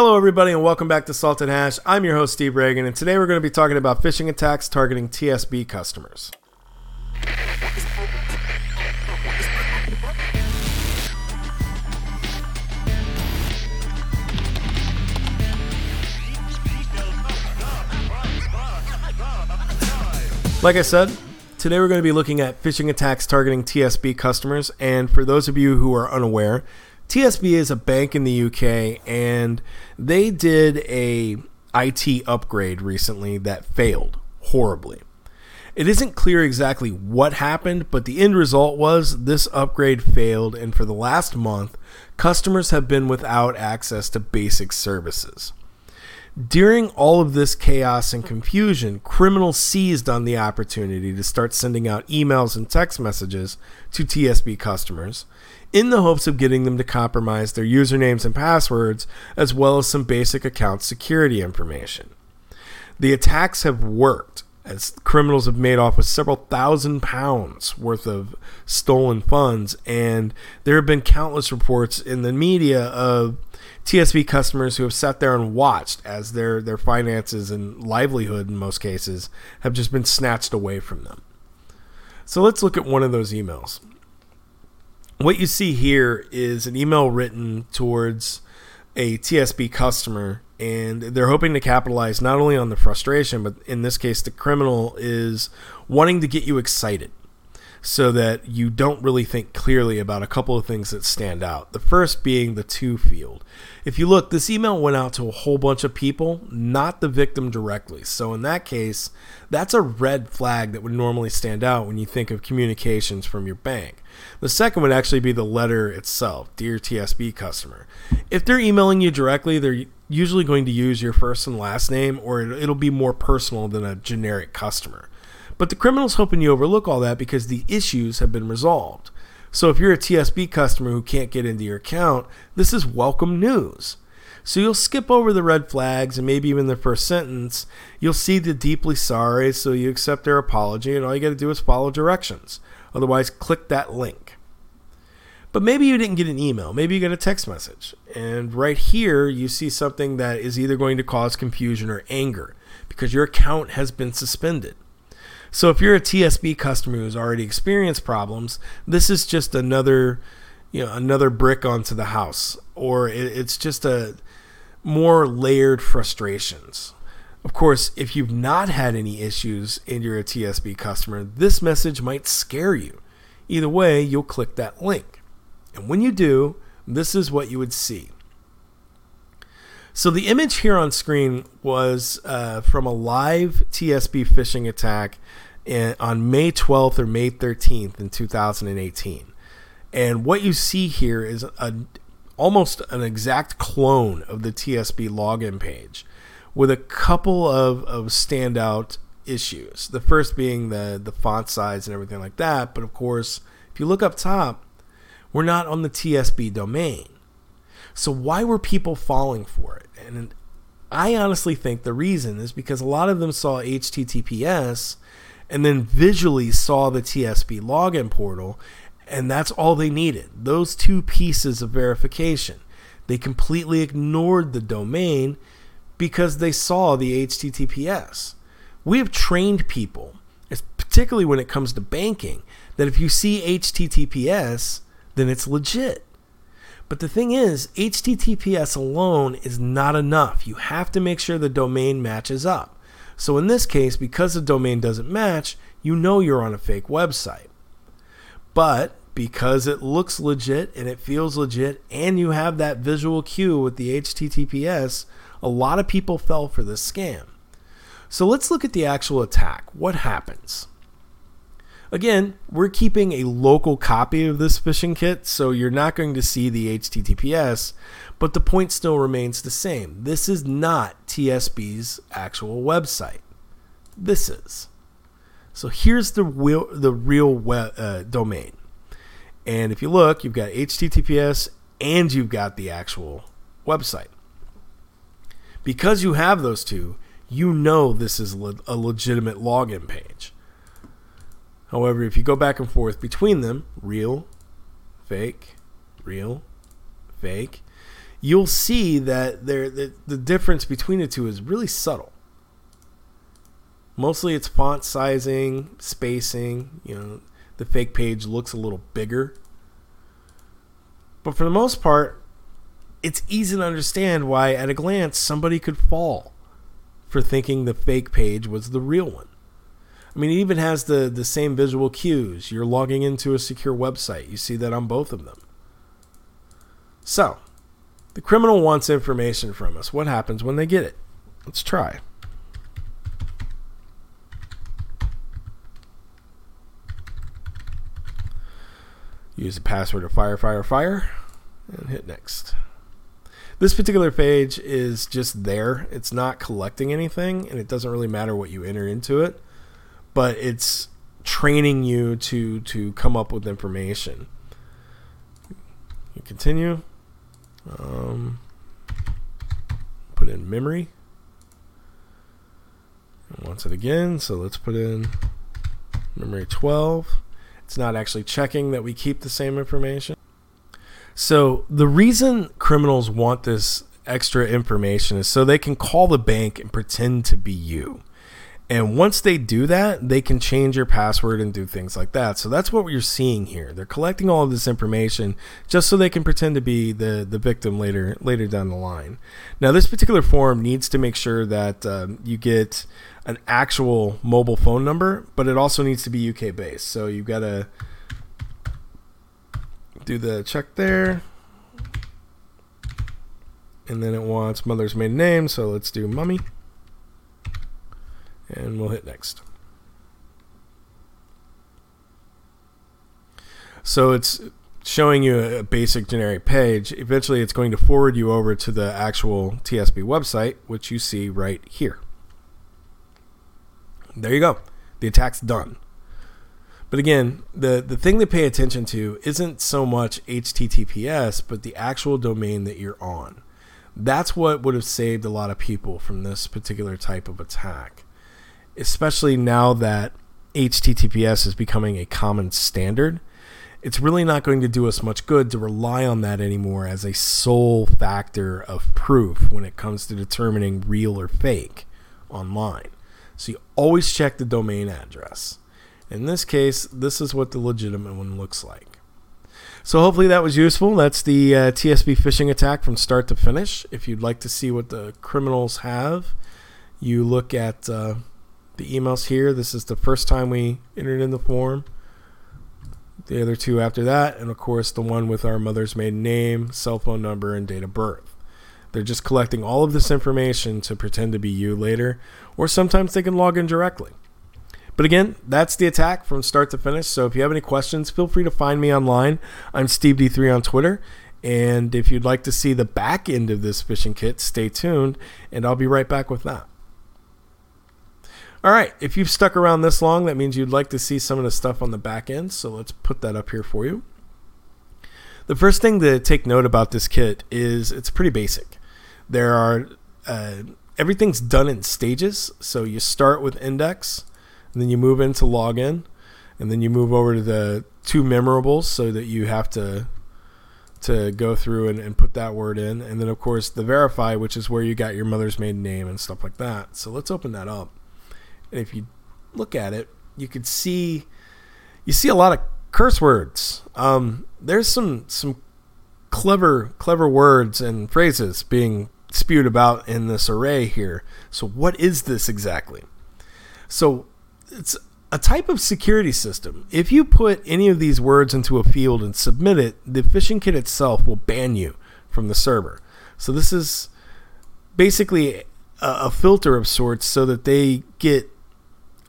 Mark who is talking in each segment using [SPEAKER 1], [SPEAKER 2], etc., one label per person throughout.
[SPEAKER 1] Hello, everybody, and welcome back to Salted Hash. I'm your host, Steve Ragan, and today we're going to be talking about phishing attacks targeting TSB customers. Like I said, today we're going to be looking at phishing attacks targeting TSB customers. And for those of you who are unaware, TSB is a bank in the UK and they did a IT upgrade recently that failed horribly. It isn't clear exactly what happened, but the end result was this upgrade failed, and for the last month, customers have been without access to basic services. During all of this chaos and confusion, criminals seized on the opportunity to start sending out emails and text messages to TSB customers in the hopes of getting them to compromise their usernames and passwords, as well as some basic account security information. The attacks have worked, as criminals have made off with several thousand pounds worth of stolen funds, and there have been countless reports in the media of TSB customers who have sat there and watched as their their finances and livelihood in most cases have just been snatched away from them. So let's look at one of those emails. What you see here is an email written towards a TSB customer and they're hoping to capitalize not only on the frustration but in this case the criminal is wanting to get you excited so that you don't really think clearly about a couple of things that stand out. The first being the to field. If you look, this email went out to a whole bunch of people, not the victim directly. So in that case, that's a red flag that would normally stand out when you think of communications from your bank. The second would actually be the letter itself, Dear TSB customer. If they're emailing you directly, they're usually going to use your first and last name, or it'll be more personal than a generic customer. But the criminal's hoping you overlook all that because the issues have been resolved. So if you're a TSB customer who can't get into your account, this is welcome news. So you'll skip over the red flags and maybe even the first sentence. You'll see the deeply sorry, so you accept their apology, and all you got to do is follow directions. Otherwise, click that link. But maybe you didn't get an email, maybe you got a text message. And right here, you see something that is either going to cause confusion or anger because your account has been suspended. So if you're a TSB customer who's already experienced problems, this is just another, you know, another brick onto the house, or it's just a more layered frustrations. Of course, if you've not had any issues and you're a TSB customer, this message might scare you. Either way, you'll click that link. And when you do, this is what you would see. So the image here on screen was uh, from a live TSB phishing attack in, on May 12th or May 13th in 2018. And what you see here is a, almost an exact clone of the TSB login page with a couple of, of standout issues. The first being the, the font size and everything like that. But of course, if you look up top, we're not on the TSB domain. So why were people falling for it? And I honestly think the reason is because a lot of them saw HTTPS and then visually saw the TSB login portal, and that's all they needed. Those two pieces of verification. They completely ignored the domain because they saw the HTTPS. We have trained people, particularly when it comes to banking, that if you see HTTPS, then it's legit. But the thing is, HTTPS alone is not enough. You have to make sure the domain matches up. So in this case, because the domain doesn't match, you know you're on a fake website. But because it looks legit and it feels legit, and you have that visual cue with the HTTPS, a lot of people fell for this scam. So let's look at the actual attack. What happens? Again, we're keeping a local copy of this phishing kit, so you're not going to see the HTTPS, but the point still remains the same. This is not TSB's actual website. This is. So here's the real, the real web, uh, domain. And if you look, you've got HTTPS and you've got the actual website. Because you have those two, you know this is a legitimate login page. However, if you go back and forth between them, real, fake, real, fake, you'll see that there the, the difference between the two is really subtle. Mostly it's font sizing, spacing, you know, the fake page looks a little bigger. But for the most part, it's easy to understand why at a glance somebody could fall for thinking the fake page was the real one. I mean, it even has the, the same visual cues. You're logging into a secure website. You see that on both of them. So, the criminal wants information from us. What happens when they get it? Let's try. Use the password of fire, fire, fire, and hit next. This particular page is just there. It's not collecting anything, and it doesn't really matter what you enter into it, but it's training you to to come up with information. You continue. Um, put in memory. Wants it again, so let's put in memory 12. It's not actually checking that we keep the same information. So the reason criminals want this extra information is so they can call the bank and pretend to be you. And once they do that, they can change your password and do things like that. So that's what you're seeing here. They're collecting all of this information just so they can pretend to be the, the victim later later down the line. Now, this particular form needs to make sure that um, you get an actual mobile phone number, but it also needs to be UK based. So you've got to do the check there. And then it wants mother's maiden name, so let's do mummy. And we'll hit next. So it's showing you a basic generic page. Eventually, it's going to forward you over to the actual TSB website, which you see right here there you go. The attack's done. But again, the, the thing to pay attention to isn't so much HTTPS, but the actual domain that you're on. That's what would have saved a lot of people from this particular type of attack. Especially now that HTTPS is becoming a common standard, it's really not going to do us much good to rely on that anymore as a sole factor of proof when it comes to determining real or fake online. So you always check the domain address. In this case, this is what the legitimate one looks like. So hopefully that was useful. That's the uh, TSB phishing attack from start to finish. If you'd like to see what the criminals have, you look at uh, the emails here. This is the first time we entered in the form. The other two after that, and of course the one with our mother's maiden name, cell phone number, and date of birth. They're just collecting all of this information to pretend to be you later, or sometimes they can log in directly. But again, that's the attack from start to finish. So if you have any questions, feel free to find me online. I'm Steve D3 on Twitter. And if you'd like to see the back end of this phishing kit, stay tuned, and I'll be right back with that. All right, if you've stuck around this long, that means you'd like to see some of the stuff on the back end. So let's put that up here for you. The first thing to take note about this kit is it's pretty basic. There are uh, everything's done in stages. So you start with index, and then you move into login, and then you move over to the two memorables, so that you have to to go through and, and put that word in, and then of course the verify, which is where you got your mother's maiden name and stuff like that. So let's open that up. And if you look at it, you could see you see a lot of curse words. Um, there's some some clever clever words and phrases being spewed about in this array here. So, what is this exactly? So, it's a type of security system. If you put any of these words into a field and submit it, the phishing kit itself will ban you from the server. So, this is basically a, a filter of sorts so that they get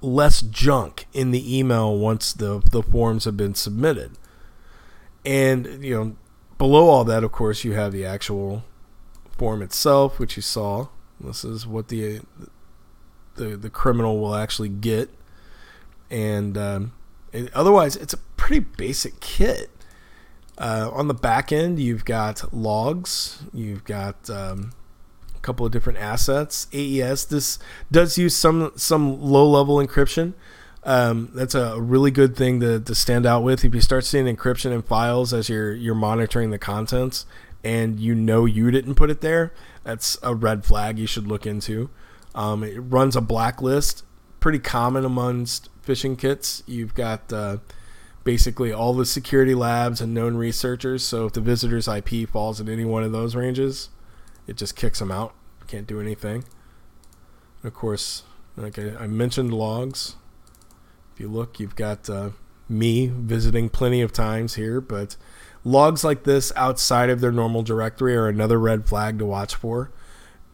[SPEAKER 1] less junk in the email once the, the forms have been submitted. And, you know, below all that, of course, you have the actual form itself, which you saw. This is what the the the criminal will actually get, and um, otherwise, it's a pretty basic kit. Uh, on the back end, you've got logs, you've got um, couple of different assets. AES this does use some some low level encryption. Um, that's a really good thing to, to stand out with. If you start seeing encryption in files as you're you're monitoring the contents, and you know you didn't put it there, that's a red flag you should look into. Um, it runs a blacklist, pretty common amongst phishing kits. You've got uh, basically all the security labs and known researchers. So if the visitor's IP falls in any one of those ranges, it just kicks them out. Can't do anything. of course, like I, I, mentioned, logs. If you look, you've got uh, me visiting plenty of times here, but logs like this outside of their normal directory are another red flag to watch for.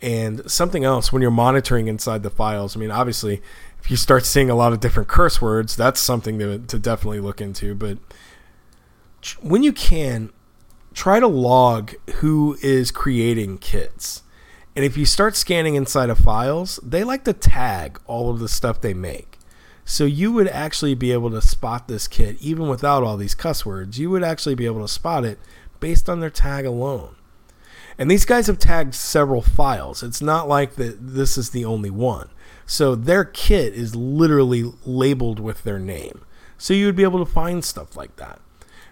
[SPEAKER 1] And something else when you're monitoring inside the files. I mean, obviously, if you start seeing a lot of different curse words, that's something to, to definitely look into. But when you can, try to log who is creating kits. And if you start scanning inside of files, they like to tag all of the stuff they make. So you would actually be able to spot this kit even without all these cuss words. You would actually be able to spot it based on their tag alone. And these guys have tagged several files. It's not like that this is the only one. So their kit is literally labeled with their name. So you would be able to find stuff like that.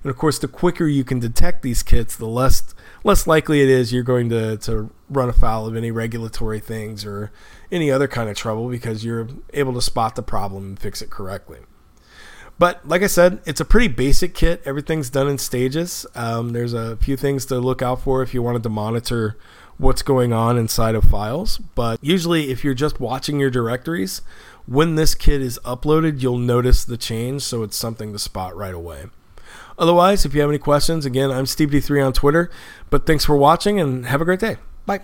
[SPEAKER 1] And of course, the quicker you can detect these kits, the less less likely it is you're going to, to run afoul of any regulatory things or any other kind of trouble because you're able to spot the problem and fix it correctly. But like I said, it's a pretty basic kit. Everything's done in stages. Um, there's a few things to look out for if you wanted to monitor what's going on inside of files. But usually, if you're just watching your directories, when this kit is uploaded, you'll notice the change, so it's something to spot right away. Otherwise, if you have any questions, again, I'm Steve D3 on Twitter. But thanks for watching and have a great day. Bye.